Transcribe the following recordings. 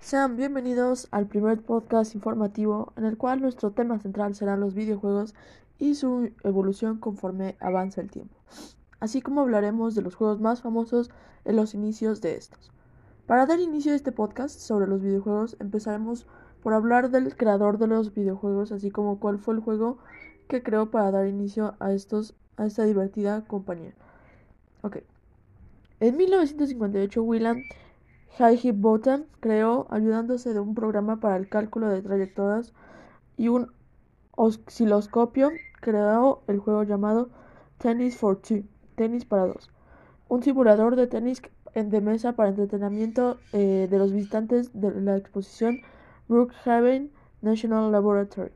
Sean bienvenidos al primer podcast informativo en el cual nuestro tema central serán los videojuegos y su evolución conforme avanza el tiempo, así como hablaremos de los juegos más famosos en los inicios de estos. Para dar inicio a este podcast sobre los videojuegos empezaremos por hablar del creador de los videojuegos, así como cuál fue el juego que creó para dar inicio a, estos, a esta divertida compañía. Ok. En 1958, William Bottom creó, ayudándose de un programa para el cálculo de trayectorias y un osciloscopio, creó el juego llamado Tennis for Two, tenis para dos, un simulador de tenis de mesa para entretenimiento eh, de los visitantes de la exposición Brookhaven National Laboratory.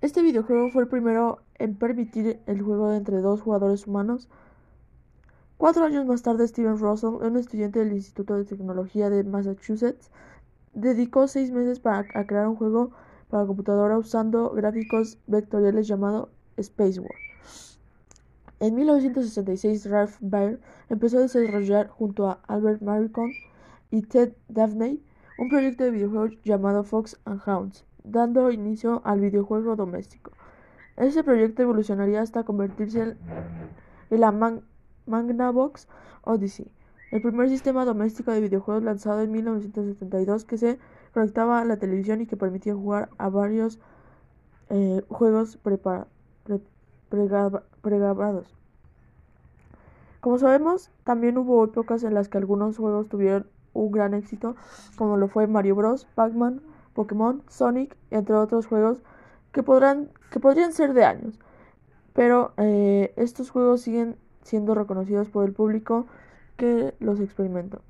Este videojuego fue el primero en permitir el juego entre dos jugadores humanos Cuatro años más tarde, Steven Russell, un estudiante del Instituto de Tecnología de Massachusetts, dedicó seis meses para a crear un juego para computadora usando gráficos vectoriales llamado Space War. En 1966, Ralph Baer empezó a desarrollar junto a Albert Maricon y Ted Daphne un proyecto de videojuego llamado Fox and Hounds, dando inicio al videojuego doméstico. Ese proyecto evolucionaría hasta convertirse en la Magnavox Odyssey, el primer sistema doméstico de videojuegos lanzado en 1972 que se conectaba a la televisión y que permitía jugar a varios eh, juegos pregrabados. Como sabemos, también hubo épocas en las que algunos juegos tuvieron un gran éxito, como lo fue Mario Bros, Pac-Man, Pokémon, Sonic, entre otros juegos que, podrán, que podrían ser de años. Pero eh, estos juegos siguen siendo reconocidos por el público que los experimentó.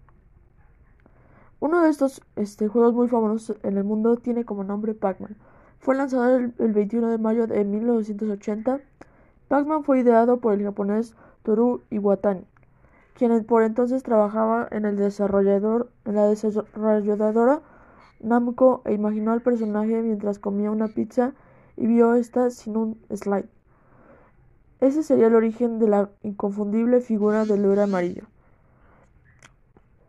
Uno de estos este, juegos muy famosos en el mundo tiene como nombre Pac-Man. Fue lanzado el, 21 de mayo de 1980. Pac-Man fue ideado por el japonés Toru Iwatani, quien por entonces trabajaba en, el desarrollador, en la desarrolladora Namco e imaginó al personaje mientras comía una pizza y vio esta sin un slide. Ese sería el origen de la inconfundible figura del héroe amarillo.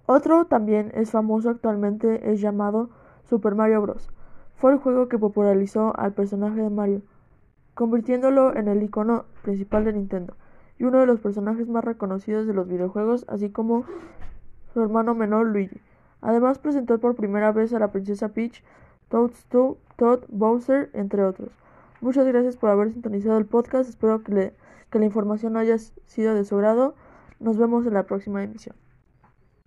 Otro también es famoso actualmente es llamado Super Mario Bros. Fue el juego que popularizó al personaje de Mario, convirtiéndolo en el icono principal de Nintendo y uno de los personajes más reconocidos de los videojuegos, así como su hermano menor Luigi. Además presentó por primera vez a la princesa Peach, Toadstool, Todd Bowser, entre otros. Muchas gracias por haber sintonizado el podcast. Espero que, la información haya sido de su grado. Nos vemos en la próxima emisión.